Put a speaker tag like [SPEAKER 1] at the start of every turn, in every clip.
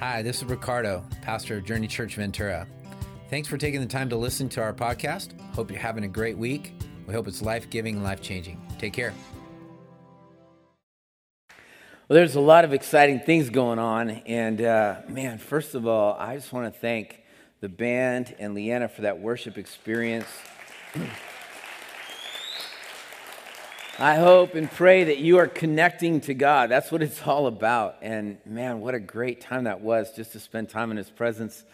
[SPEAKER 1] Hi, this is Ricardo, pastor of Journey Church Ventura. Thanks for taking the time to listen to our podcast. Hope you're having a great week. We hope it's life giving and life changing. Take care.
[SPEAKER 2] Well, there's a lot of exciting things going on. And uh, man, first of all, I just want to thank the band and Leanna for that worship experience. I hope and pray that you are connecting to God. That's what it's all about. And man, what a great time that was just to spend time in His presence.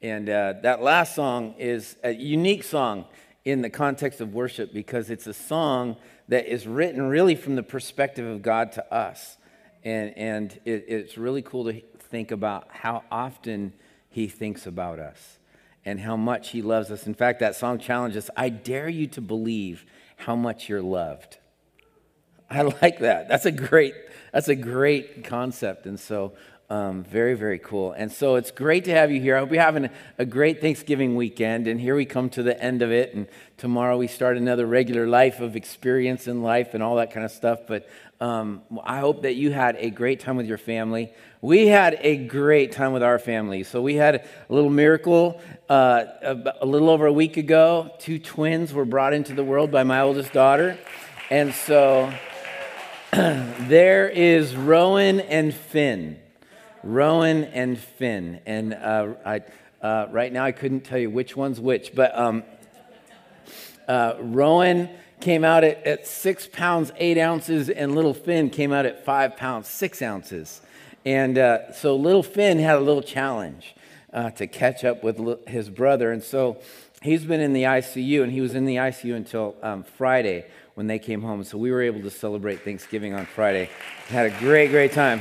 [SPEAKER 2] And uh, that last song is a unique song in the context of worship because it's a song that is written really from the perspective of God to us. And, and it, it's really cool to think about how often He thinks about us and how much He loves us. In fact, that song challenges I dare you to believe how much you're loved. I like that. That's a great, that's a great concept. And so, um, very, very cool. And so it's great to have you here. I hope you're having a great Thanksgiving weekend. And here we come to the end of it. And tomorrow we start another regular life of experience in life and all that kind of stuff. But um, I hope that you had a great time with your family. We had a great time with our family. So we had a little miracle uh, a, a little over a week ago. Two twins were brought into the world by my oldest daughter. And so there is Rowan and Finn. Rowan and Finn. And uh, I, uh, right now I couldn't tell you which one's which, but um, uh, Rowan came out at, at, six pounds, eight ounces, and little Finn came out at five pounds, six ounces. And uh, so little Finn had a little challenge uh, to catch up with his brother. And so he's been in the ICU, and he was in the ICU until um, Friday when they came home. So we were able to celebrate Thanksgiving on Friday. Had a great, great time.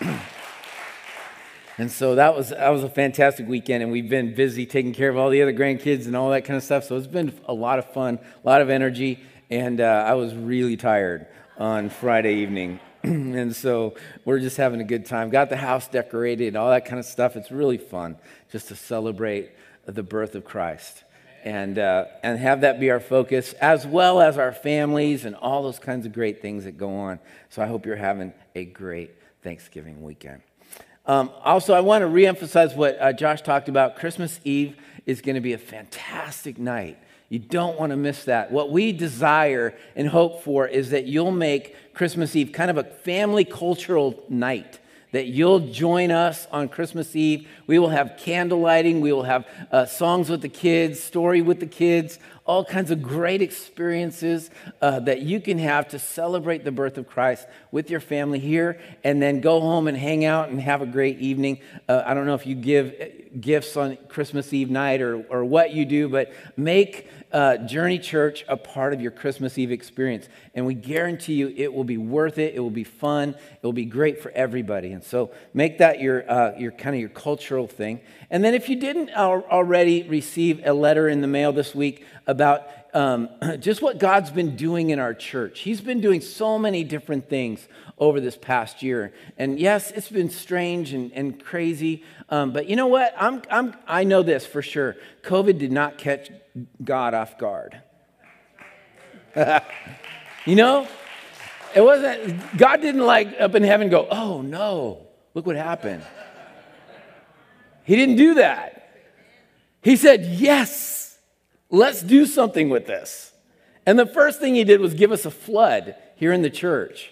[SPEAKER 2] and so that was that was a fantastic weekend, and we've been busy taking care of all the other grandkids and all that kind of stuff. So it's been a lot of fun, a lot of energy, and uh, I was really tired on Friday evening. and so we're just having a good time. Got the house decorated, all that kind of stuff. It's really fun just to celebrate the birth of Christ and, uh, and have that be our focus, as well as our families and all those kinds of great things that go on. So I hope you're having a great Thanksgiving weekend. Um, also, I want to reemphasize what uh, Josh talked about. Christmas Eve is going to be a fantastic night. You don't want to miss that. What we desire and hope for is that you'll make Christmas Eve kind of a family cultural night that you'll join us on Christmas Eve. We will have candle lighting, we will have uh, songs with the kids, story with the kids, all kinds of great experiences uh, that you can have to celebrate the birth of Christ with your family here, and then go home and hang out and have a great evening. Uh, I don't know if you give uh, gifts on Christmas Eve night or, or what you do, but make uh, Journey Church a part of your Christmas Eve experience. And we guarantee you it will be worth it. It will be fun. It will be great for everybody. And so make that your, uh, your kind of your cultural thing. And then if you didn't al- already receive a letter in the mail this week about um, just what God's been doing in our church, He's been doing so many different things over this past year. And yes, it's been strange and, and crazy. Um, but you know what? I'm, I'm, I know this for sure. COVID did not catch God off guard. you know? It wasn't, God didn't like up in heaven go, oh no, look what happened. He didn't do that. He said, yes, let's do something with this. And the first thing he did was give us a flood here in the church.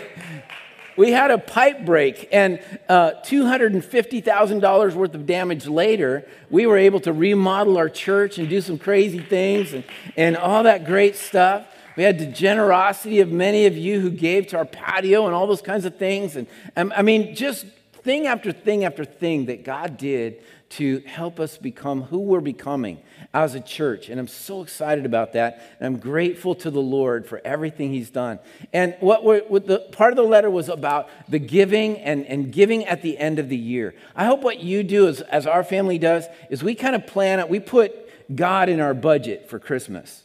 [SPEAKER 2] we had a pipe break, and uh, $250,000 worth of damage later, we were able to remodel our church and do some crazy things and, and all that great stuff. We had the generosity of many of you who gave to our patio and all those kinds of things. And um, I mean, just thing after thing after thing that God did to help us become who we're becoming as a church. And I'm so excited about that. And I'm grateful to the Lord for everything He's done. And what, what the part of the letter was about the giving and, and giving at the end of the year. I hope what you do, as, as our family does, is we kind of plan it, we put God in our budget for Christmas.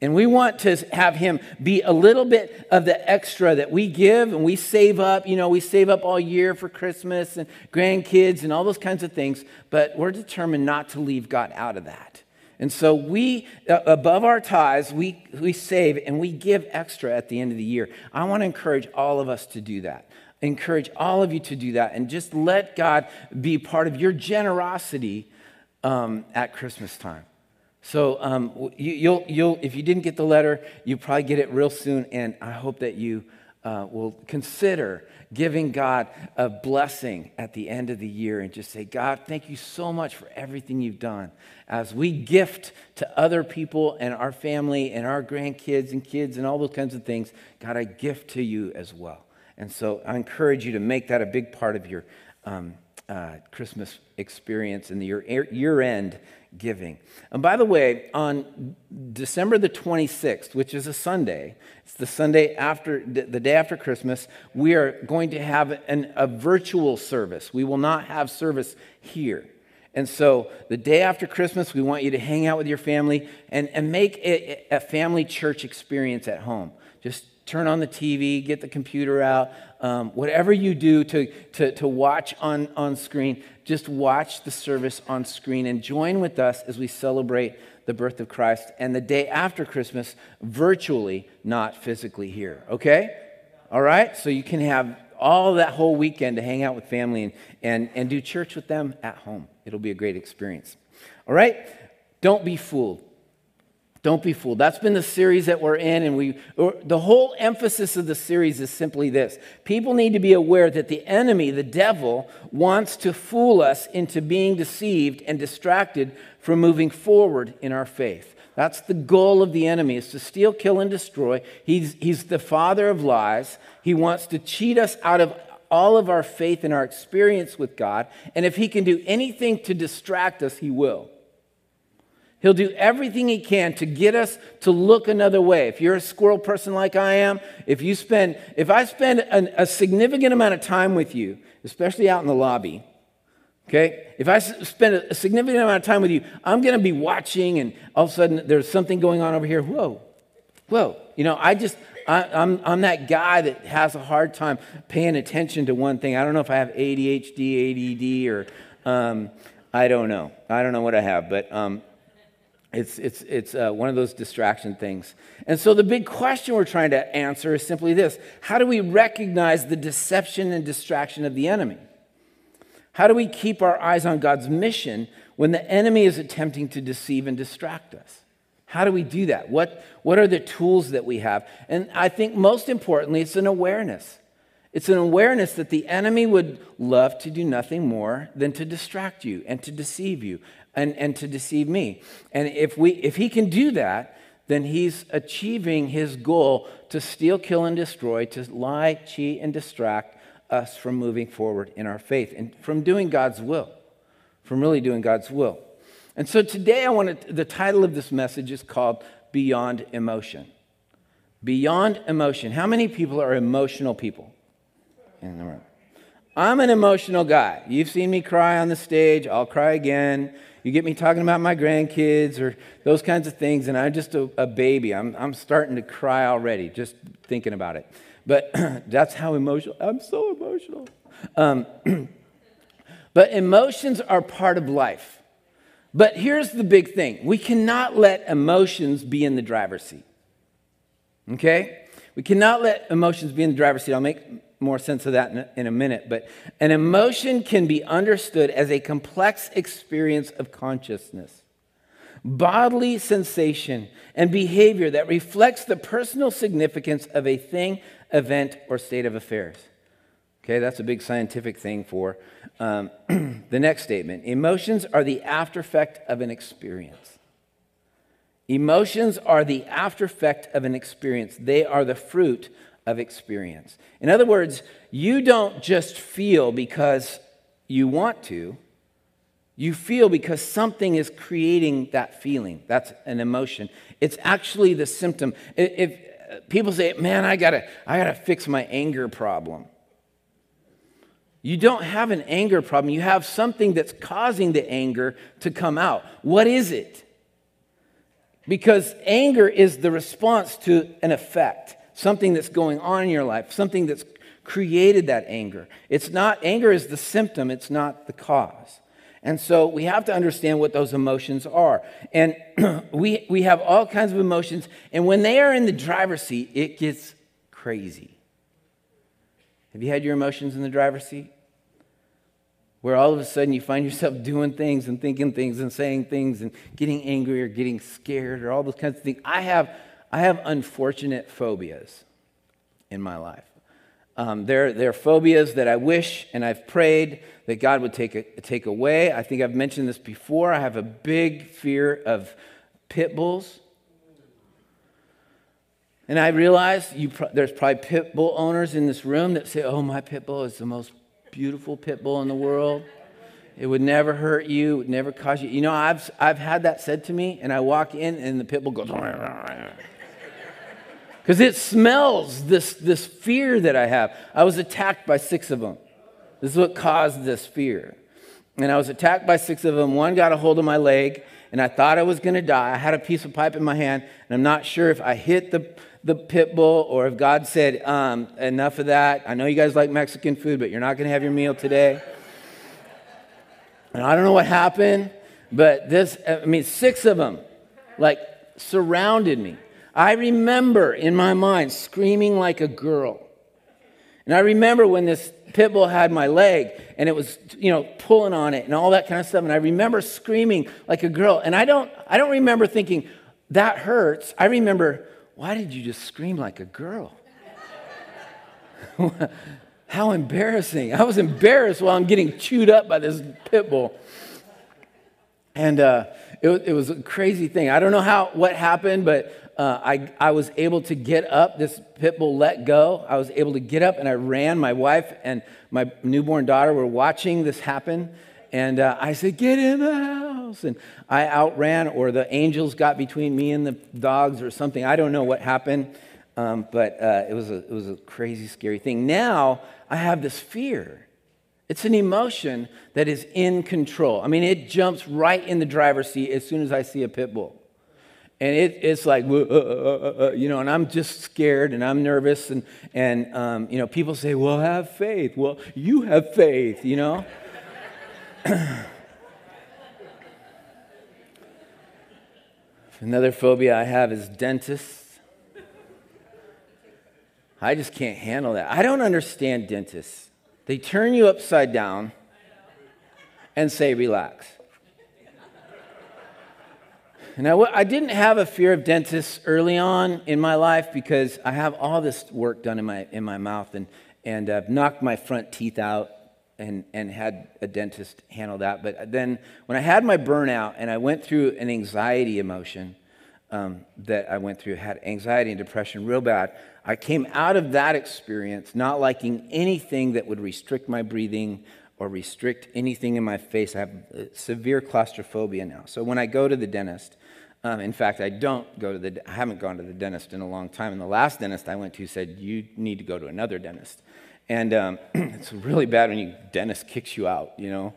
[SPEAKER 2] And we want to have him be a little bit of the extra that we give and we save up. You know, we save up all year for Christmas and grandkids and all those kinds of things, but we're determined not to leave God out of that. And so we, uh, above our tithes, we, we save and we give extra at the end of the year. I want to encourage all of us to do that. encourage all of you to do that and just let God be part of your generosity um, at Christmas time. So um, you, you'll, you'll, if you didn't get the letter, you probably get it real soon, and I hope that you uh, will consider giving God a blessing at the end of the year and just say, God, thank you so much for everything you've done. As we gift to other people and our family and our grandkids and kids and all those kinds of things, God, I gift to you as well. And so I encourage you to make that a big part of your um, uh, Christmas experience and your year end giving. And by the way, on December the 26th, which is a Sunday, it's the Sunday after the day after Christmas, we are going to have an, a virtual service. We will not have service here. And so the day after Christmas, we want you to hang out with your family and, and make it a family church experience at home. Just turn on the TV, get the computer out, um, whatever you do to, to, to watch on, on screen, just watch the service on screen and join with us as we celebrate the birth of Christ and the day after Christmas, virtually, not physically here. Okay? All right? So you can have all that whole weekend to hang out with family and, and, and do church with them at home. It'll be a great experience. All right? Don't be fooled. Don't be fooled. That's been the series that we're in, and we the whole emphasis of the series is simply this. People need to be aware that the enemy, the devil, wants to fool us into being deceived and distracted from moving forward in our faith. That's the goal of the enemy is to steal, kill, and destroy. He's, he's the father of lies. He wants to cheat us out of all of our faith and our experience with God. And if he can do anything to distract us, he will. He'll do everything he can to get us to look another way. If you're a squirrel person like I am, if you spend, if I spend an, a significant amount of time with you, especially out in the lobby, okay, if I spend a significant amount of time with you, I'm going to be watching, and all of a sudden there's something going on over here. Whoa, whoa, you know, I just, I, am I'm, I'm that guy that has a hard time paying attention to one thing. I don't know if I have ADHD, ADD, or um, I don't know. I don't know what I have, but um, it's, it's, it's uh, one of those distraction things. And so the big question we're trying to answer is simply this How do we recognize the deception and distraction of the enemy? How do we keep our eyes on God's mission when the enemy is attempting to deceive and distract us? How do we do that? What, what are the tools that we have? And I think most importantly, it's an awareness. It's an awareness that the enemy would love to do nothing more than to distract you and to deceive you and, and to deceive me. And if, we, if he can do that, then he's achieving his goal to steal, kill, and destroy, to lie, cheat, and distract us from moving forward in our faith and from doing God's will, from really doing God's will. And so today, I want to, the title of this message is called Beyond Emotion. Beyond emotion. How many people are emotional people in the room? I'm an emotional guy. You've seen me cry on the stage, I'll cry again. You get me talking about my grandkids or those kinds of things, and I'm just a, a baby. I'm, I'm starting to cry already just thinking about it. But that's how emotional, I'm so emotional. Um, but emotions are part of life. But here's the big thing we cannot let emotions be in the driver's seat. Okay? We cannot let emotions be in the driver's seat. I'll make more sense of that in a, in a, minute. But an emotion can be understood as a complex experience of consciousness, bodily sensation, and behavior that reflects the personal significance of a thing, event, or state of affairs. Okay, that's a big scientific thing for um, the next statement. Emotions are the aftereffect of an experience. Emotions are the aftereffect of an experience. They are the fruit of experience. In other words, you don't just feel because you want to, you feel because something is creating that feeling. That's an emotion. It's actually the symptom. If uh, people say, "Man, I got to I got to fix my anger problem." You don't have an anger problem. You have something that's causing the anger to come out. What is it? Because anger is the response to an effect something that's going on in your life, something that's created that anger. It's not, anger is the symptom, it's not the cause. And so we have to understand what those emotions are. And we, we have all kinds of emotions, and when they are in the driver's seat, it gets crazy. Have you had your emotions in the driver's seat? Where all of a sudden you find yourself doing things and thinking things and saying things and getting angry or getting scared or all those kinds of things. I have, I have unfortunate phobias in my life. Um, they're, they're phobias that I wish and I've prayed that God would take, a, take away. I think I've mentioned this before. I have a big fear of pit bulls. And I realize pro- there's probably pit bull owners in this room that say, oh, my pit bull is the most beautiful pit bull in the world. It would never hurt you, it would never cause you. You know, I've, I've had that said to me, and I walk in, and the pit bull goes, because it smells this, this fear that I have. I was attacked by six of them. This is what caused this fear. And I was attacked by six of them. One got a hold of my leg, and I thought I was going to die. I had a piece of pipe in my hand, and I'm not sure if I hit the, the pit bull or if God said, um, enough of that. I know you guys like Mexican food, but you're not going to have your meal today. And I don't know what happened, but this, I mean, six of them like surrounded me. I remember in my mind screaming like a girl. And I remember when this pit bull had my leg and it was, you know, pulling on it and all that kind of stuff. And I remember screaming like a girl. And I don't, I don't remember thinking, that hurts. I remember, why did you just scream like a girl? How embarrassing. I was embarrassed while I'm getting chewed up by this pit bull. And uh, it, it was a crazy thing. I don't know how, what happened, but uh, I, I was able to get up. This pit bull let go. I was able to get up and I ran. My wife and my newborn daughter were watching this happen. And uh, I said, Get in the house. And I outran, or the angels got between me and the dogs or something. I don't know what happened, um, but uh, it, was a, it was a crazy, scary thing. Now I have this fear. It's an emotion that is in control. I mean, it jumps right in the driver's seat as soon as I see a pit bull. And it, it's like, uh, uh, uh, you know, and I'm just scared and I'm nervous. And, and um, you know, people say, well, have faith. Well, you have faith, you know? Another phobia I have is dentists. I just can't handle that. I don't understand dentists. They turn you upside down and say, relax. Now, I didn't have a fear of dentists early on in my life because I have all this work done in my, in my mouth and, and I've knocked my front teeth out and, and had a dentist handle that. But then when I had my burnout and I went through an anxiety emotion um, that I went through, had anxiety and depression real bad, I came out of that experience not liking anything that would restrict my breathing or restrict anything in my face. I have severe claustrophobia now. So when I go to the dentist, um, in fact, I don't go to the, I haven't gone to the dentist in a long time. And the last dentist I went to said, you need to go to another dentist. And um, it's really bad when your dentist kicks you out, you know.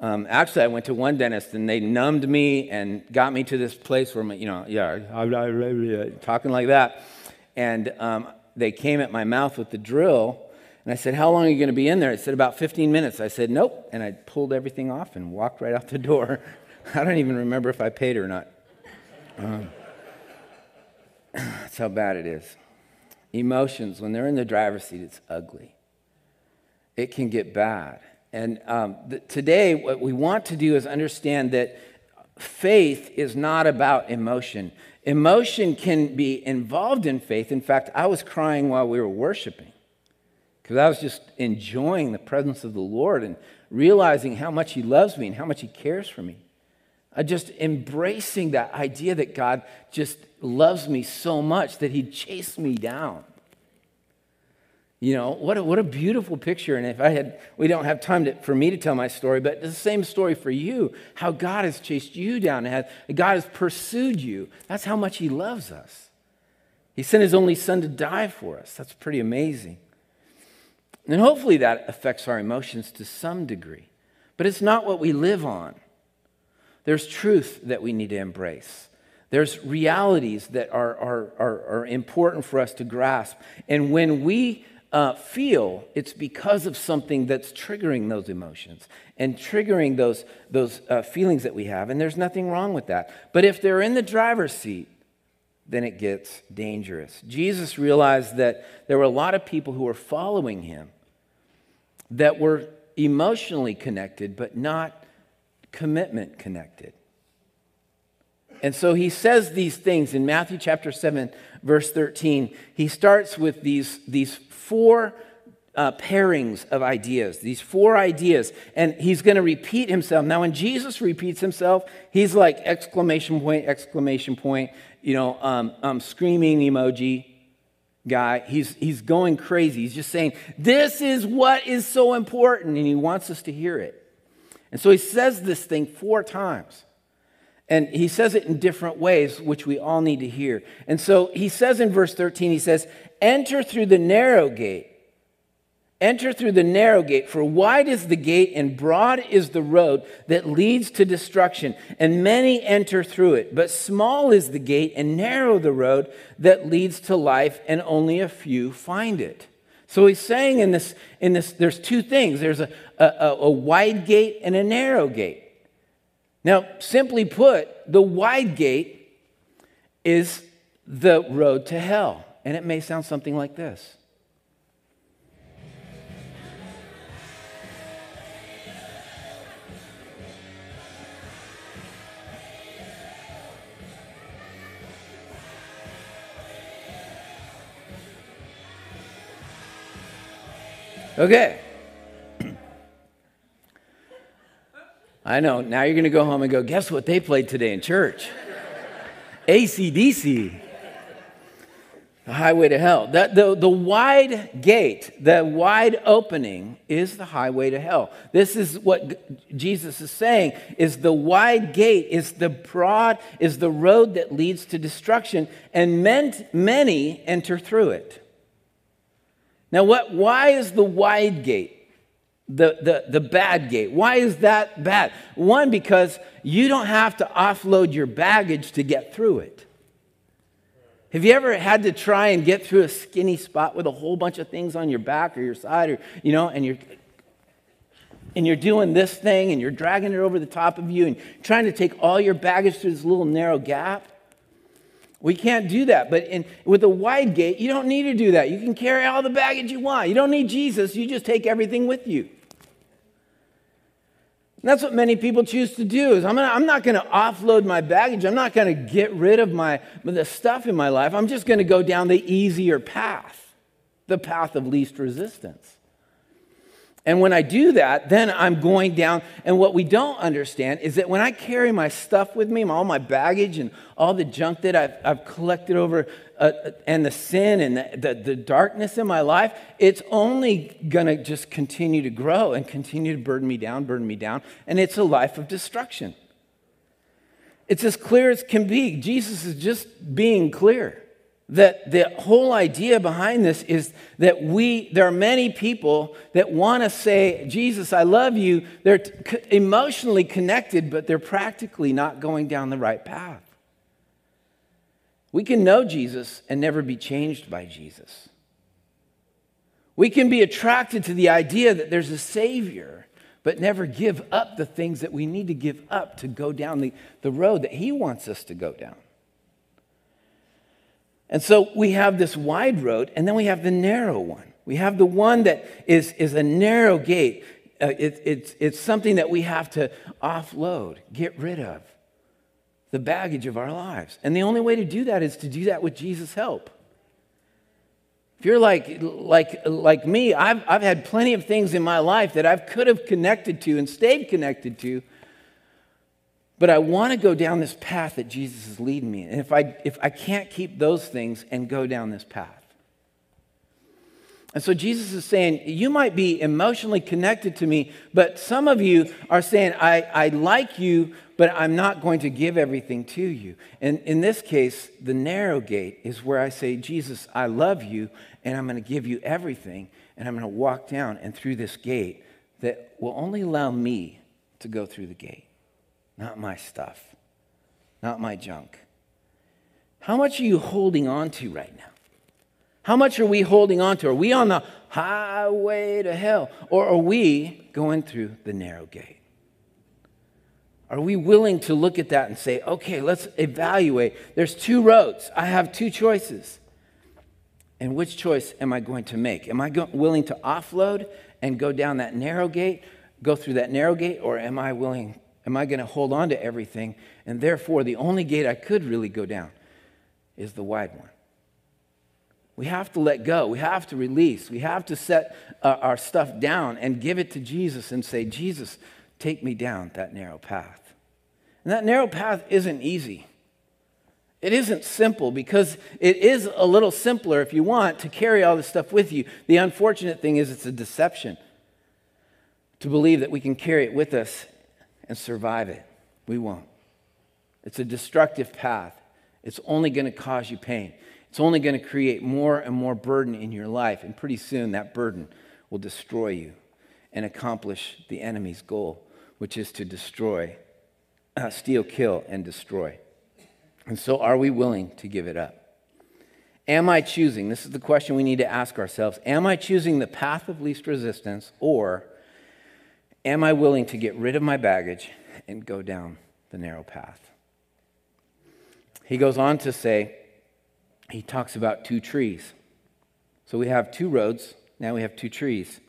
[SPEAKER 2] Um, actually, I went to one dentist and they numbed me and got me to this place where, my, you know, yeah, talking like that. And um, they came at my mouth with the drill. And I said, How long are you going to be in there? It said, About 15 minutes. I said, Nope. And I pulled everything off and walked right out the door. I don't even remember if I paid or not. Um, that's how bad it is. Emotions, when they're in the driver's seat, it's ugly. It can get bad. And um, th- today, what we want to do is understand that faith is not about emotion. Emotion can be involved in faith. In fact, I was crying while we were worshiping because I was just enjoying the presence of the Lord and realizing how much He loves me and how much He cares for me. Uh, just embracing that idea that God just loves me so much that He'd chase me down. You know, what a, what a beautiful picture. And if I had, we don't have time to, for me to tell my story, but the same story for you how God has chased you down, and God has pursued you. That's how much He loves us. He sent His only Son to die for us. That's pretty amazing. And hopefully that affects our emotions to some degree. But it's not what we live on. There's truth that we need to embrace. There's realities that are, are, are, are important for us to grasp. And when we uh, feel, it's because of something that's triggering those emotions and triggering those, those uh, feelings that we have. And there's nothing wrong with that. But if they're in the driver's seat, then it gets dangerous. Jesus realized that there were a lot of people who were following him that were emotionally connected, but not commitment connected. And so he says these things in Matthew chapter 7, verse 13. He starts with these, these four uh, pairings of ideas, these four ideas, and he's going to repeat himself. Now, when Jesus repeats himself, he's like exclamation point, exclamation point, you know, um, um, screaming emoji guy. He's, he's going crazy. He's just saying, This is what is so important, and he wants us to hear it. And so he says this thing four times. And he says it in different ways, which we all need to hear. And so he says in verse 13, he says, Enter through the narrow gate. Enter through the narrow gate, for wide is the gate and broad is the road that leads to destruction, and many enter through it. But small is the gate and narrow the road that leads to life, and only a few find it. So he's saying in this, in this there's two things there's a, a, a wide gate and a narrow gate. Now, simply put, the wide gate is the road to hell. And it may sound something like this. Okay. I know. Now you're going to go home and go, guess what they played today in church? ACDC. The highway to hell. The, the, the wide gate, the wide opening is the highway to hell. This is what Jesus is saying is the wide gate is the broad, is the road that leads to destruction, and many enter through it. Now, what, why is the wide gate the, the, the bad gate? Why is that bad? One, because you don't have to offload your baggage to get through it. Have you ever had to try and get through a skinny spot with a whole bunch of things on your back or your side or, you know, and you're and you're doing this thing and you're dragging it over the top of you and trying to take all your baggage through this little narrow gap? We can't do that. But in, with a wide gate, you don't need to do that. You can carry all the baggage you want. You don't need Jesus. You just take everything with you. And that's what many people choose to do is I'm, gonna, I'm not going to offload my baggage. I'm not going to get rid of my, the stuff in my life. I'm just going to go down the easier path, the path of least resistance. And when I do that, then I'm going down. And what we don't understand is that when I carry my stuff with me, all my baggage and all the junk that I've, I've collected over, uh, and the sin and the, the, the darkness in my life, it's only going to just continue to grow and continue to burden me down, burden me down. And it's a life of destruction. It's as clear as can be. Jesus is just being clear that the whole idea behind this is that we there are many people that want to say jesus i love you. They're emotionally connected but they're practically not going down the right path. We can know jesus and never be changed by jesus. We can be attracted to the idea that there's a savior but never give up the things that we need to give up to go down the, the road that he wants us to go down and so we have this wide road, and then we have the narrow one. We have the one that is, is a narrow gate. Uh, it, it's, it's something that we have to offload, get rid of the baggage of our lives. And the only way to do that is to do that with Jesus' help. If you're like, like, like me, I've, I've had plenty of things in my life that I could have connected to and stayed connected to but I want to go down this path that Jesus is leading me. And if I, if I can't keep those things and go down this path. And so Jesus is saying, You might be emotionally connected to me, but some of you are saying, I, I like you, but I'm not going to give everything to you. And in this case, the narrow gate is where I say, Jesus, I love you, and I'm going to give you everything, and I'm going to walk down and through this gate that will only allow me to go through the gate not my stuff, not my junk. How much are you holding on to right now? How much are we holding on to? Are we on the highway to hell? Or are we going through the narrow gate? Are we willing to look at that and say, okay, let's evaluate? There's two roads. I have two choices. And which choice am I going to make? Am I go- willing to offload and go down that narrow gate, go through that narrow gate, or am I willing, am I going to hold on to everything? And therefore, the only gate I could really go down is the wide one. We have to let go. We have to release. We have to set uh, our stuff down and give it to Jesus and say, Jesus, take me down that narrow path. And that narrow path isn't easy. It isn't simple because it is a little simpler if you want to carry all this stuff with you. The unfortunate thing is it's a deception to believe that we can carry it with us and survive it. We won't. It's a destructive path. It's only going to cause you pain. It's only going to create more and more burden in your life. And pretty soon that burden will destroy you and accomplish the enemy's goal, which is to destroy, uh, steal, kill, and destroy. And so, are we willing to give it up? Am I choosing, this is the question we need to ask ourselves, am I choosing the path of least resistance or am I willing to get rid of my baggage and go down the narrow path? He goes on to say, he talks about two trees. So we have two roads, now we have two trees.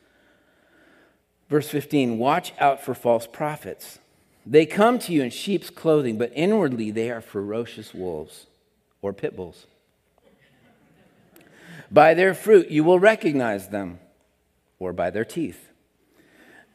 [SPEAKER 2] Verse 15 Watch out for false prophets they come to you in sheep's clothing, but inwardly they are ferocious wolves or pit bulls. By their fruit you will recognize them, or by their teeth.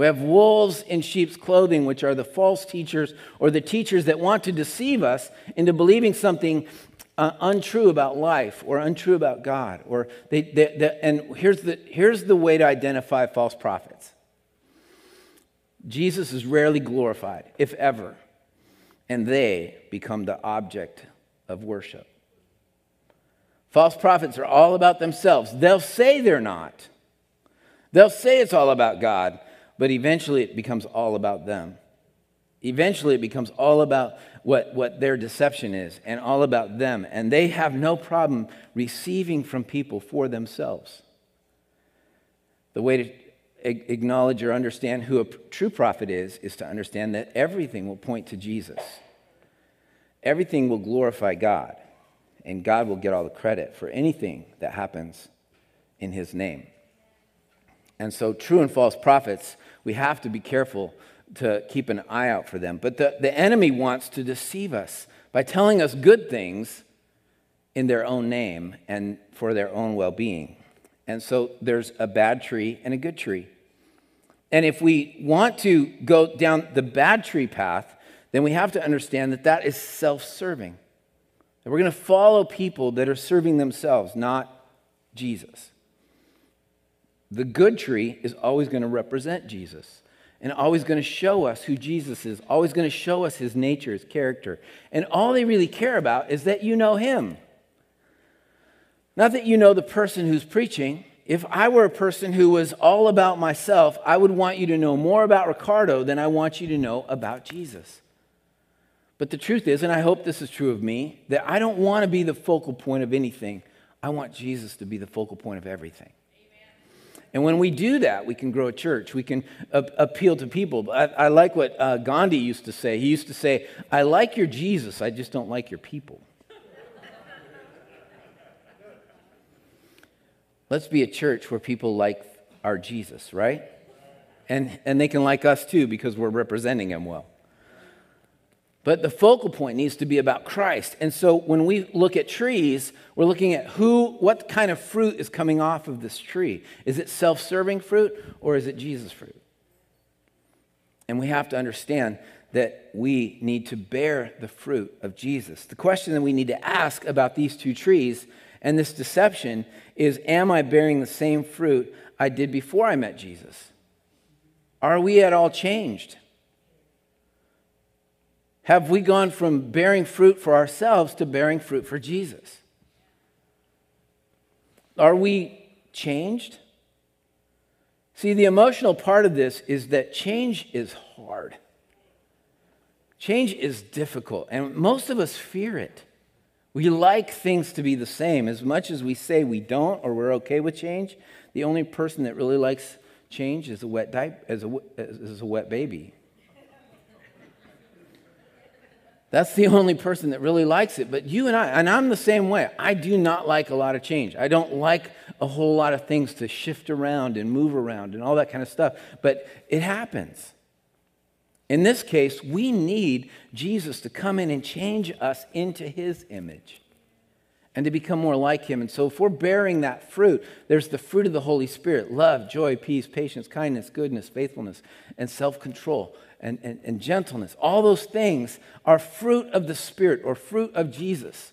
[SPEAKER 2] We have wolves in sheep's clothing, which are the false teachers or the teachers that want to deceive us into believing something uh, untrue about life or untrue about God. Or they, they, they, and here's the, here's the way to identify false prophets Jesus is rarely glorified, if ever and they become the object of worship. False prophets are all about themselves. They'll say they're not. They'll say it's all about God, but eventually it becomes all about them. Eventually it becomes all about what, what their deception is and all about them. And they have no problem receiving from people for themselves. The way to acknowledge or understand who a true prophet is, is to understand that everything will point to Jesus. Everything will glorify God, and God will get all the credit for anything that happens in his name. And so, true and false prophets, we have to be careful to keep an eye out for them. But the, the enemy wants to deceive us by telling us good things in their own name and for their own well being. And so there's a bad tree and a good tree. And if we want to go down the bad tree path, then we have to understand that that is self serving. We're going to follow people that are serving themselves, not Jesus. The good tree is always going to represent Jesus and always going to show us who Jesus is, always going to show us his nature, his character. And all they really care about is that you know him. Not that you know the person who's preaching. If I were a person who was all about myself, I would want you to know more about Ricardo than I want you to know about Jesus. But the truth is, and I hope this is true of me, that I don't want to be the focal point of anything. I want Jesus to be the focal point of everything. And when we do that, we can grow a church. We can a- appeal to people. I, I like what uh, Gandhi used to say. He used to say, I like your Jesus, I just don't like your people. Let's be a church where people like our Jesus, right? And, and they can like us too because we're representing him well. But the focal point needs to be about Christ. And so when we look at trees, we're looking at who, what kind of fruit is coming off of this tree. Is it self serving fruit or is it Jesus fruit? And we have to understand that we need to bear the fruit of Jesus. The question that we need to ask about these two trees and this deception is Am I bearing the same fruit I did before I met Jesus? Are we at all changed? Have we gone from bearing fruit for ourselves to bearing fruit for Jesus? Are we changed? See, the emotional part of this is that change is hard. Change is difficult, and most of us fear it. We like things to be the same. As much as we say we don't or we're okay with change, the only person that really likes change is a wet, diaper, as a, as a wet baby. That's the only person that really likes it. But you and I, and I'm the same way. I do not like a lot of change. I don't like a whole lot of things to shift around and move around and all that kind of stuff. But it happens. In this case, we need Jesus to come in and change us into his image and to become more like him. And so, if we're bearing that fruit, there's the fruit of the Holy Spirit love, joy, peace, patience, kindness, goodness, faithfulness, and self control and, and, and, gentleness. All those things are fruit of the Spirit or fruit of Jesus.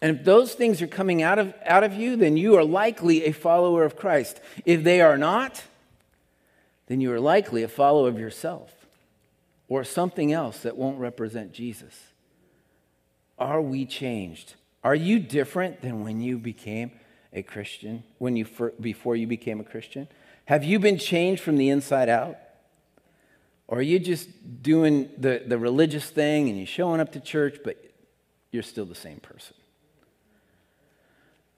[SPEAKER 2] And if those things are coming out of, out of you, then you are likely a follower of Christ. If they are not, then you are likely a follower of yourself or something else that won't represent Jesus? Are we changed? Are you different than when you became a Christian, when you before you became a Christian? Have you been changed from the inside out? Or are you just doing the, the religious thing and you're showing up to church, but you're still the same person?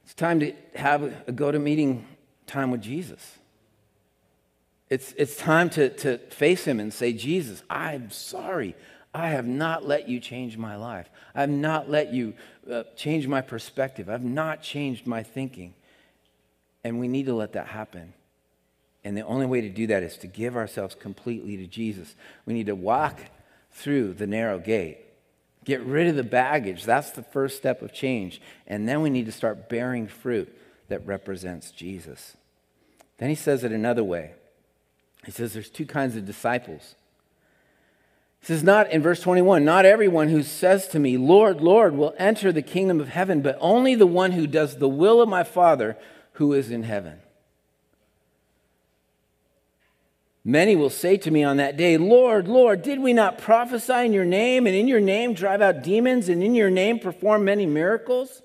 [SPEAKER 2] It's time to have a go to meeting time with Jesus. It's, it's time to, to face him and say, Jesus, I'm sorry. I have not let you change my life. I have not let you uh, change my perspective. I've not changed my thinking. And we need to let that happen. And the only way to do that is to give ourselves completely to Jesus. We need to walk through the narrow gate, get rid of the baggage. That's the first step of change. And then we need to start bearing fruit that represents Jesus. Then he says it another way he says there's two kinds of disciples. He says, not in verse 21, not everyone who says to me, Lord, Lord, will enter the kingdom of heaven, but only the one who does the will of my Father who is in heaven. Many will say to me on that day, Lord, Lord, did we not prophesy in your name, and in your name drive out demons, and in your name perform many miracles?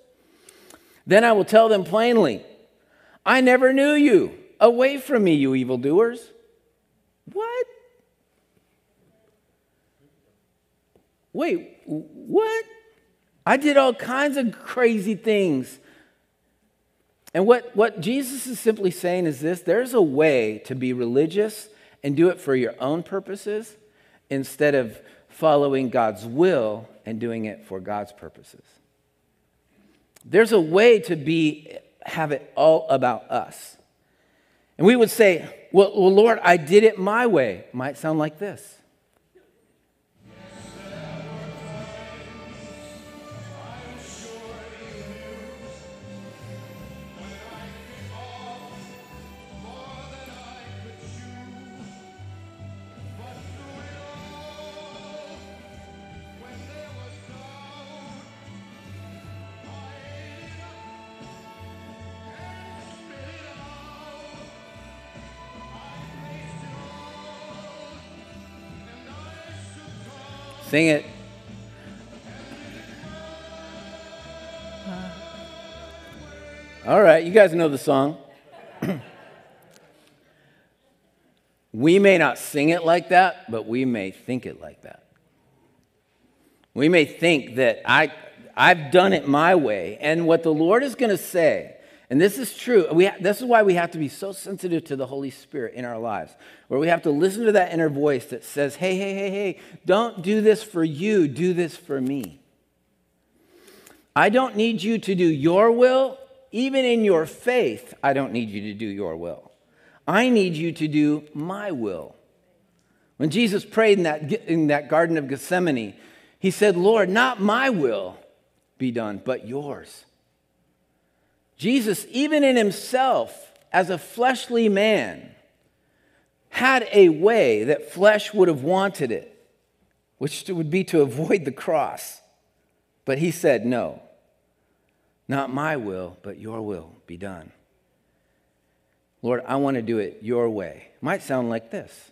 [SPEAKER 2] Then I will tell them plainly, I never knew you. Away from me, you evildoers. What? Wait, what? I did all kinds of crazy things. And what, what Jesus is simply saying is this there's a way to be religious and do it for your own purposes instead of following God's will and doing it for God's purposes. There's a way to be have it all about us. And we would say, well, well, Lord, I did it my way. Might sound like this. Sing it. All right, you guys know the song. we may not sing it like that, but we may think it like that. We may think that I, I've done it my way, and what the Lord is going to say and this is true. We, this is why we have to be so sensitive to the Holy Spirit in our lives, where we have to listen to that inner voice that says, hey, hey, hey, hey, don't do this for you, do this for me. I don't need you to do your will. Even in your faith, I don't need you to do your will. I need you to do my will. When Jesus prayed in that, in that Garden of Gethsemane, he said, Lord, not my will be done, but yours. Jesus, even in himself, as a fleshly man, had a way that flesh would have wanted it, which would be to avoid the cross. But he said, No, not my will, but your will be done. Lord, I want to do it your way. Might sound like this.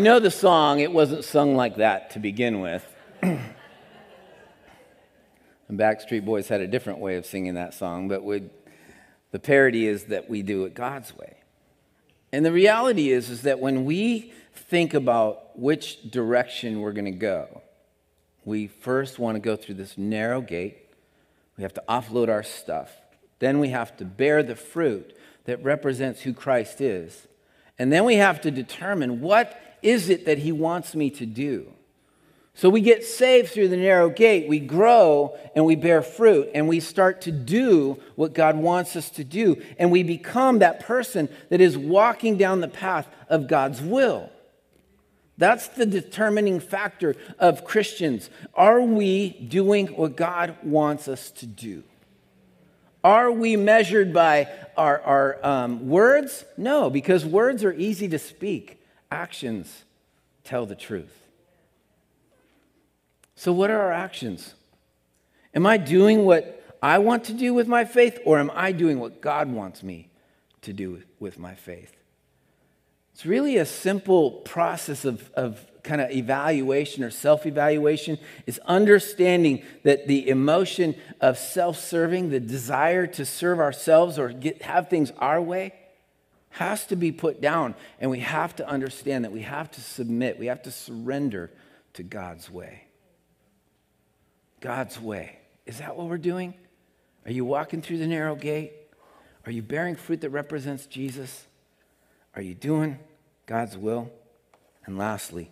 [SPEAKER 2] you know the song, it wasn't sung like that to begin with. and Backstreet Boys had a different way of singing that song, but the parody is that we do it God's way. And the reality is, is that when we think about which direction we're going to go, we first want to go through this narrow gate. We have to offload our stuff. Then we have to bear the fruit that represents who Christ is. And then we have to determine what is it that he wants me to do? So we get saved through the narrow gate, we grow and we bear fruit, and we start to do what God wants us to do, and we become that person that is walking down the path of God's will. That's the determining factor of Christians. Are we doing what God wants us to do? Are we measured by our, our um, words? No, because words are easy to speak, actions tell the truth. So, what are our actions? Am I doing what I want to do with my faith, or am I doing what God wants me to do with my faith? It's really a simple process of, of kind of evaluation or self evaluation is understanding that the emotion of self serving, the desire to serve ourselves or get, have things our way, has to be put down. And we have to understand that we have to submit, we have to surrender to God's way. God's way. Is that what we're doing? Are you walking through the narrow gate? Are you bearing fruit that represents Jesus? Are you doing God's will? And lastly,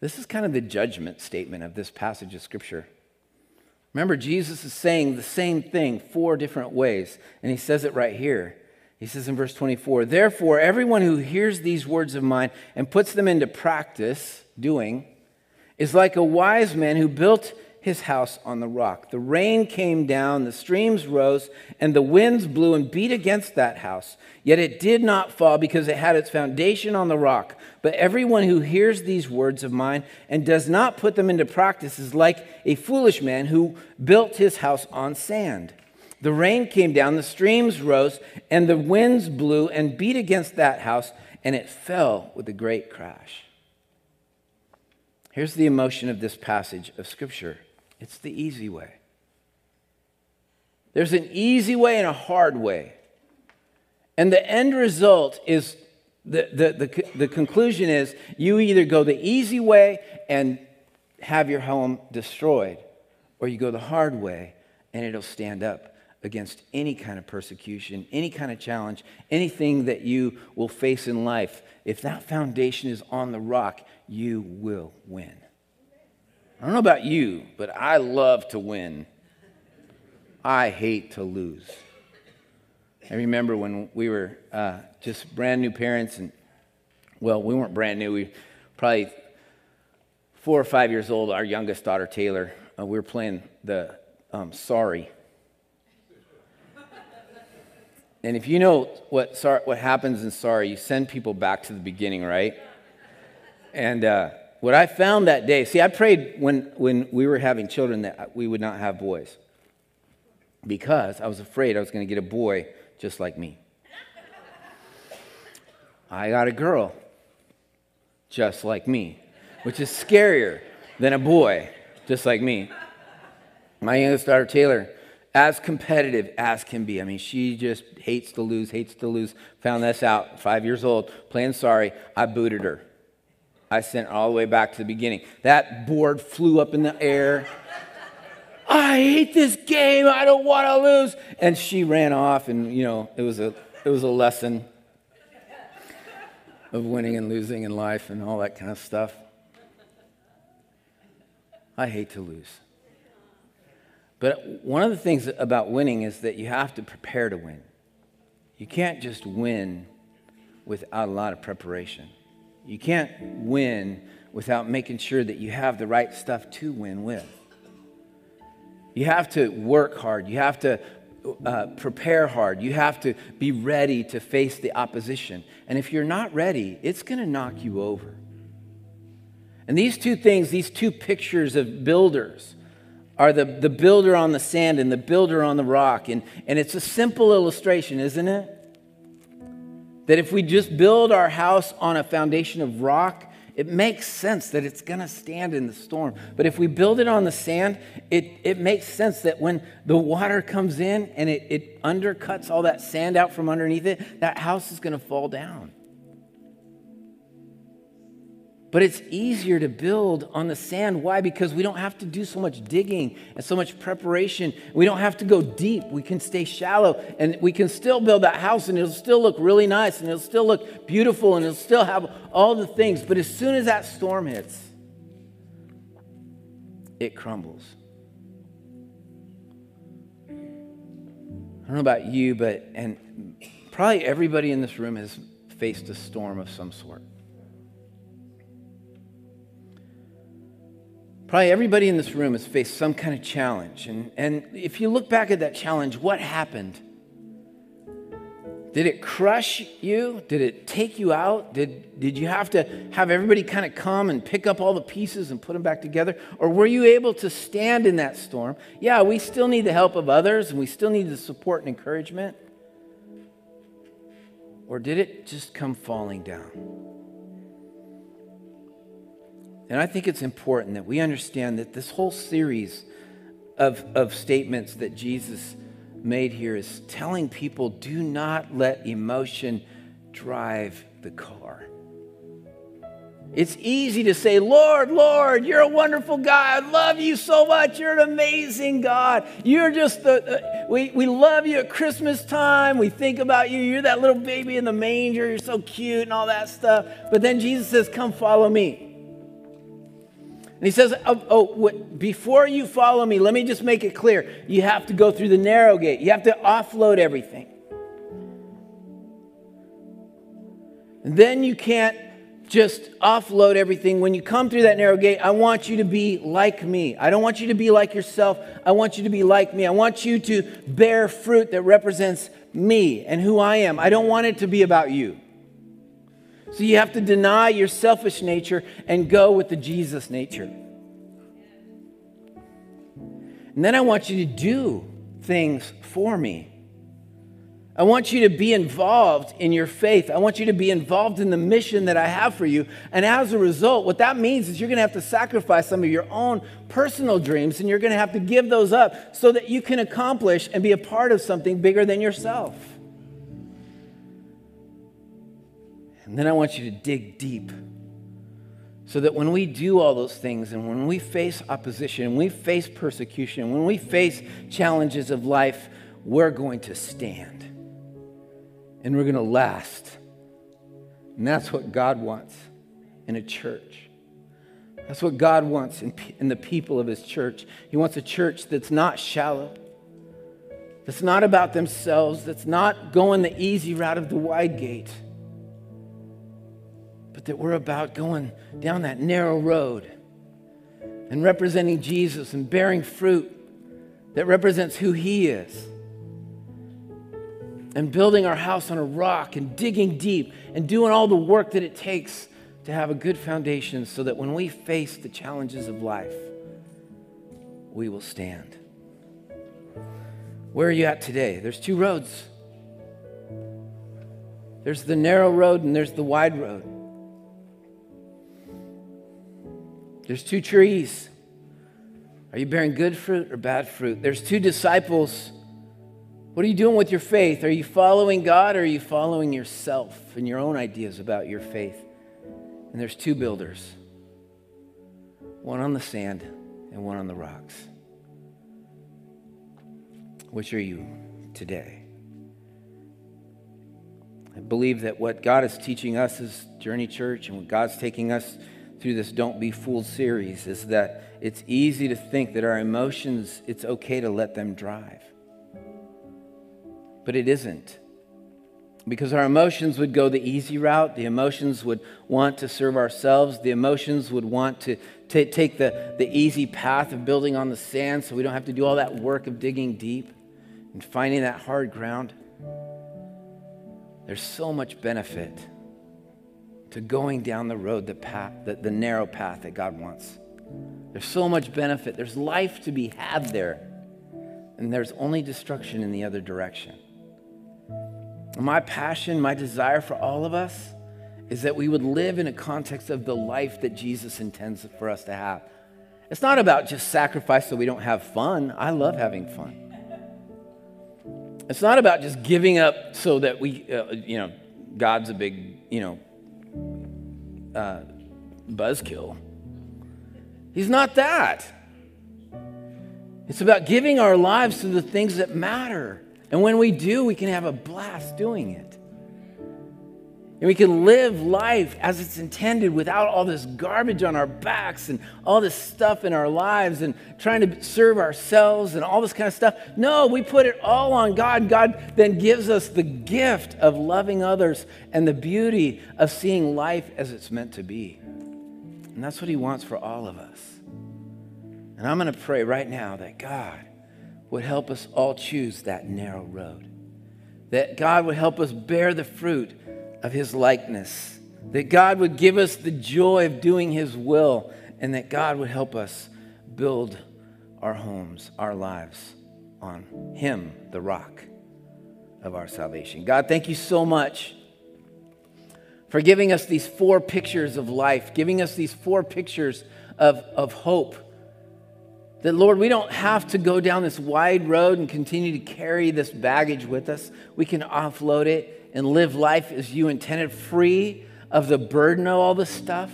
[SPEAKER 2] this is kind of the judgment statement of this passage of Scripture. Remember, Jesus is saying the same thing four different ways, and he says it right here. He says in verse 24, Therefore, everyone who hears these words of mine and puts them into practice, doing, is like a wise man who built his house on the rock. The rain came down, the streams rose, and the winds blew and beat against that house. Yet it did not fall because it had its foundation on the rock. But everyone who hears these words of mine and does not put them into practice is like a foolish man who built his house on sand. The rain came down, the streams rose, and the winds blew and beat against that house, and it fell with a great crash. Here's the emotion of this passage of Scripture it's the easy way. There's an easy way and a hard way. And the end result is the, the, the, the, conclusion is you either go the easy way and have your home destroyed, or you go the hard way and it'll stand up against any kind of persecution, any kind of challenge, anything that you will face in life. If that foundation is on the rock, you will win. I don't know about you, but I love to win. I hate to lose. I remember when we were uh, just brand new parents, and well, we weren't brand new. We probably four or five years old. Our youngest daughter Taylor, uh, we were playing the um, Sorry. And if you know what, what happens in Sorry, you send people back to the beginning, right? And uh, what I found that day, see, I prayed when, when we were having children that we would not have boys because I was afraid I was going to get a boy just like me. I got a girl just like me, which is scarier than a boy just like me. My youngest daughter, Taylor, as competitive as can be. I mean, she just hates to lose, hates to lose. Found this out, five years old, playing sorry. I booted her. I sent her all the way back to the beginning. That board flew up in the air. I hate this game. I don't want to lose. And she ran off, and you know, it was a it was a lesson of winning and losing in life and all that kind of stuff. I hate to lose. But one of the things about winning is that you have to prepare to win. You can't just win without a lot of preparation. You can't win without making sure that you have the right stuff to win with. You have to work hard. You have to uh, prepare hard. You have to be ready to face the opposition. And if you're not ready, it's going to knock you over. And these two things, these two pictures of builders, are the, the builder on the sand and the builder on the rock. And, and it's a simple illustration, isn't it? That if we just build our house on a foundation of rock, it makes sense that it's going to stand in the storm. But if we build it on the sand, it, it makes sense that when the water comes in and it, it undercuts all that sand out from underneath it, that house is going to fall down. But it's easier to build on the sand. Why? Because we don't have to do so much digging and so much preparation. We don't have to go deep. We can stay shallow and we can still build that house and it'll still look really nice and it'll still look beautiful and it'll still have all the things. But as soon as that storm hits, it crumbles. I don't know about you, but, and probably everybody in this room has faced a storm of some sort. Probably everybody in this room has faced some kind of challenge. And, and if you look back at that challenge, what happened? Did it crush you? Did it take you out? Did, did you have to have everybody kind of come and pick up all the pieces and put them back together? Or were you able to stand in that storm? Yeah, we still need the help of others and we still need the support and encouragement. Or did it just come falling down? And I think it's important that we understand that this whole series of, of statements that Jesus made here is telling people do not let emotion drive the car. It's easy to say, Lord, Lord, you're a wonderful God. I love you so much. You're an amazing God. You're just the, uh, we, we love you at Christmas time. We think about you. You're that little baby in the manger. You're so cute and all that stuff. But then Jesus says, Come follow me. And he says, oh, oh, before you follow me, let me just make it clear. You have to go through the narrow gate, you have to offload everything. And then you can't just offload everything. When you come through that narrow gate, I want you to be like me. I don't want you to be like yourself. I want you to be like me. I want you to bear fruit that represents me and who I am. I don't want it to be about you. So you have to deny your selfish nature and go with the Jesus nature. And then I want you to do things for me. I want you to be involved in your faith. I want you to be involved in the mission that I have for you. And as a result, what that means is you're going to have to sacrifice some of your own personal dreams and you're going to have to give those up so that you can accomplish and be a part of something bigger than yourself. And then I want you to dig deep so that when we do all those things and when we face opposition, we face persecution, when we face challenges of life, we're going to stand and we're going to last. And that's what God wants in a church. That's what God wants in, in the people of His church. He wants a church that's not shallow, that's not about themselves, that's not going the easy route of the wide gate but that we're about going down that narrow road and representing Jesus and bearing fruit that represents who He is. And building our house on a rock and digging deep and doing all the work that it takes to have a good foundation so that when we face the challenges of life, we will stand. Where are you at today? There's two roads. There's the narrow road and there's the wide road. There's two trees. Are you bearing good fruit or bad fruit? There's two disciples. What are you doing with your faith? Are you following God or are you following yourself and your own ideas about your faith? And there's two builders one on the sand and one on the rocks. Which are you today? I believe that what God is teaching us as Journey Church and what God's taking us through this Don't Be Fooled series is that it's easy to think that our emotions, it's okay to let them drive. But it isn't. Because our emotions would go the easy route. The emotions would want to serve ourselves. The emotions would want to t- take the, the easy path of building on the sand so we don't have to do all that work of digging deep and finding that hard ground. There's so much benefit to going down the road, the path, the, the narrow path that God wants. There's so much benefit. There's life to be had there. And there's only destruction in the other direction. My passion, my desire for all of us is that we would live in a context of the life that Jesus intends for us to have. It's not about just sacrifice so we don't have fun. I love having fun. It's not about just giving up so that we, uh, you know, God's a big, you know, uh, buzzkill. He's not that. It's about giving our lives to the things that matter. And when we do, we can have a blast doing it. And we can live life as it's intended without all this garbage on our backs and all this stuff in our lives and trying to serve ourselves and all this kind of stuff. No, we put it all on God. God then gives us the gift of loving others and the beauty of seeing life as it's meant to be. And that's what He wants for all of us. And I'm going to pray right now that God would help us all choose that narrow road. That God would help us bear the fruit of his likeness. That God would give us the joy of doing his will. And that God would help us build our homes, our lives on him, the rock of our salvation. God, thank you so much for giving us these four pictures of life, giving us these four pictures of, of hope that, Lord, we don't have to go down this wide road and continue to carry this baggage with us. We can offload it and live life as you intended, free of the burden of all this stuff.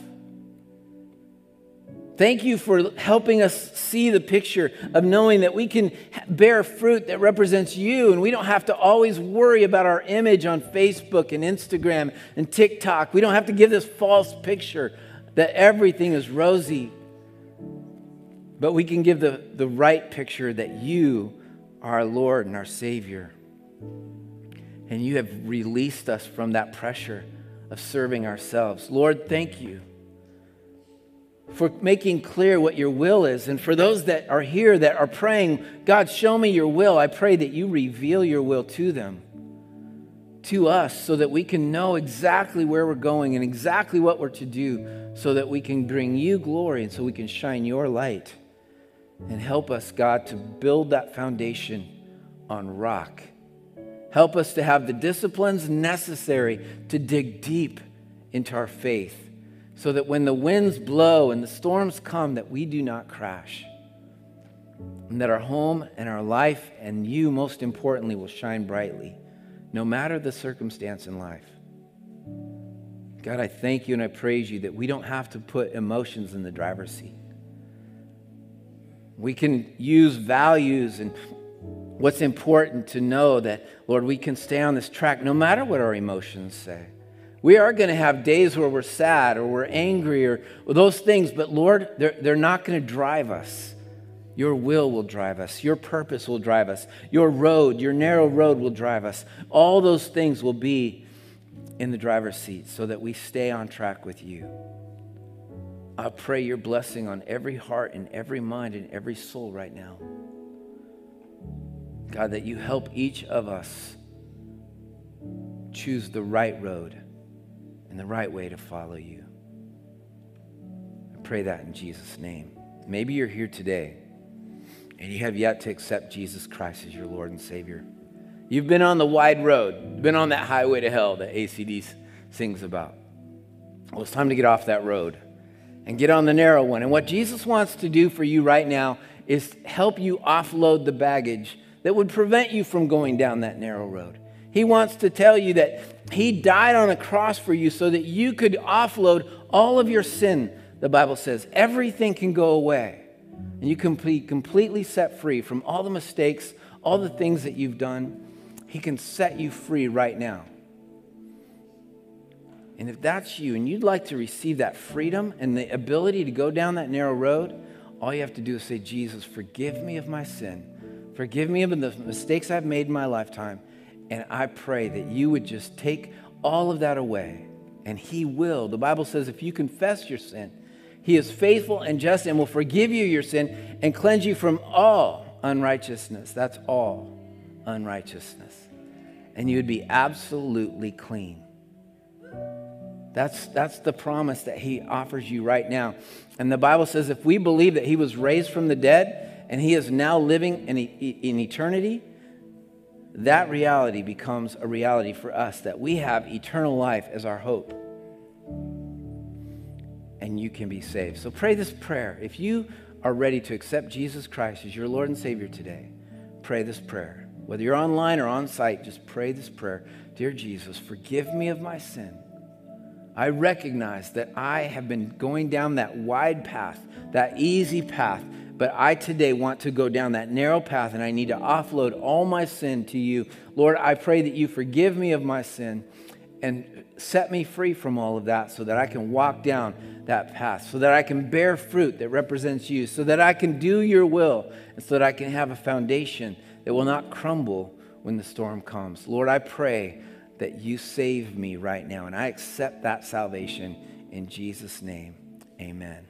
[SPEAKER 2] Thank you for helping us see the picture of knowing that we can bear fruit that represents you, and we don't have to always worry about our image on Facebook and Instagram and TikTok. We don't have to give this false picture that everything is rosy but we can give the, the right picture that you are our Lord and our Savior. And you have released us from that pressure of serving ourselves. Lord, thank you for making clear what your will is. And for those that are here that are praying, God, show me your will, I pray that you reveal your will to them, to us, so that we can know exactly where we're going and exactly what we're to do, so that we can bring you glory and so we can shine your light. And help us, God, to build that foundation on rock. Help us to have the disciplines necessary to dig deep into our faith so that when the winds blow and the storms come that we do not crash. And that our home and our life and you most importantly will shine brightly no matter the circumstance in life. God i thank you and i praise you that we don't have to put emotions in the driver's seat. We can use values and what's important to know that, Lord, we can stay on this track no matter what our emotions say. We are going to have days where we're sad or we're angry or, those things, but Lord, they're, they're not going to drive us. Your will will drive us. Your purpose will drive us. Your road, your narrow road will drive us. All those things will be in the driver's seat so that we stay on track with you. I pray your blessing on every heart and every mind and every soul right now. God, that you help each of us choose the right road and the right way to follow you. I pray that in Jesus' name. Maybe you're here today and you have yet to accept Jesus Christ as your Lord and Savior. You've been on the wide road, been on that highway to hell that AC/DC sings about. Well, it's time to get off that road and get on the narrow one. And what Jesus wants to do for you right now is help you offload the baggage that would prevent you from going down that narrow road. He wants to tell you that He died on a cross for you so that you could offload all of your sin, the Bible says. Everything can go away. And you can be completely set free from all the mistakes, all the things that you've done. He can set you free right now. And if that's you and you'd like to receive that freedom and the ability to go down that narrow road, all you have to do is say, Jesus, forgive me of my sin. Forgive me of the mistakes I've made in my lifetime. And I pray that you would just take all of that away. And He will. The Bible says if you confess your sin, He is faithful and just and will forgive you your sin and cleanse you from all unrighteousness. That's all unrighteousness. And you would be absolutely clean. That's, that's the promise that he offers you right now. And the Bible says if we believe that he was raised from the dead and he is now living in, in eternity, that reality becomes a reality for us that we have eternal life as our hope. And you can be saved. So pray this prayer. If you are ready to accept Jesus Christ as your Lord and Savior today, pray this prayer. Whether you're online or on site, just pray this prayer. Dear Jesus, forgive me of my sin. I recognize that I have been going down that wide path, that easy path, but I today want to go down that narrow path and I need to offload all my sin to you. Lord, I pray that you forgive me of my sin and set me free from all of that so that I can walk down that path, so that I can bear fruit that represents you, so that I can do your will, and so that I can have a foundation that will not crumble when the storm comes. Lord, I pray that you save me right now. And I accept that salvation in Jesus' name. Amen.